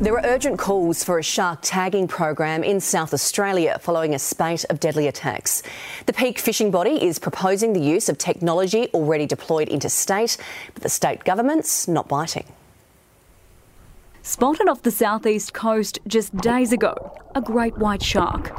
There are urgent calls for a shark tagging program in South Australia following a spate of deadly attacks. The Peak Fishing Body is proposing the use of technology already deployed interstate, but the state government's not biting. Spotted off the southeast coast just days ago, a great white shark.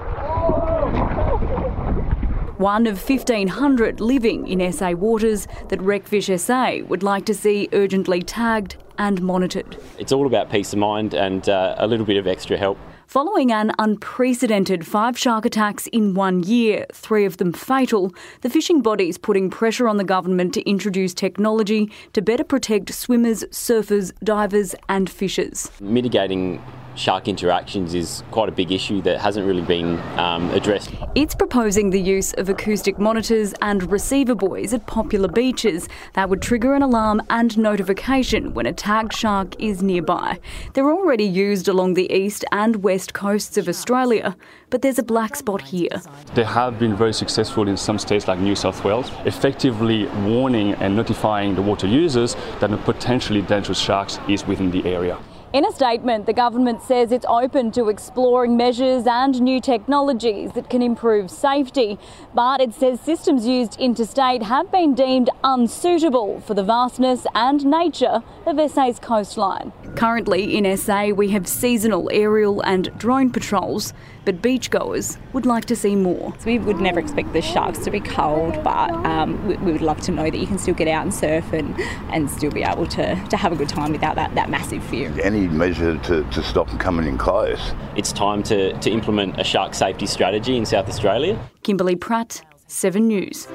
One of 1,500 living in SA waters that RecFish SA would like to see urgently tagged and monitored. It's all about peace of mind and uh, a little bit of extra help. Following an unprecedented five shark attacks in one year, three of them fatal, the fishing body is putting pressure on the government to introduce technology to better protect swimmers, surfers, divers, and fishers. Mitigating shark interactions is quite a big issue that hasn't really been um, addressed. It's proposing the use of acoustic monitors and receiver buoys at popular beaches that would trigger an alarm and notification when a tagged shark is nearby. They're already used along the east and west coasts of Australia, but there's a black spot here. They have been very successful in some states like New South Wales, effectively warning and notifying the water users that a potentially dangerous shark is within the area. In a statement, the government says it's open to exploring measures and new technologies that can improve safety, but it says systems used interstate have been deemed unsuitable for the vastness and nature of SA's coastline. Currently in SA, we have seasonal aerial and drone patrols, but beachgoers would like to see more. So we would never expect the sharks to be cold, but um, we, we, would love to know that you can still get out and surf and, and still be able to, to have a good time without that, that massive fear. Any measure to, to stop them coming in close. It's time to, to implement a shark safety strategy in South Australia. Kimberly Pratt, 7 News.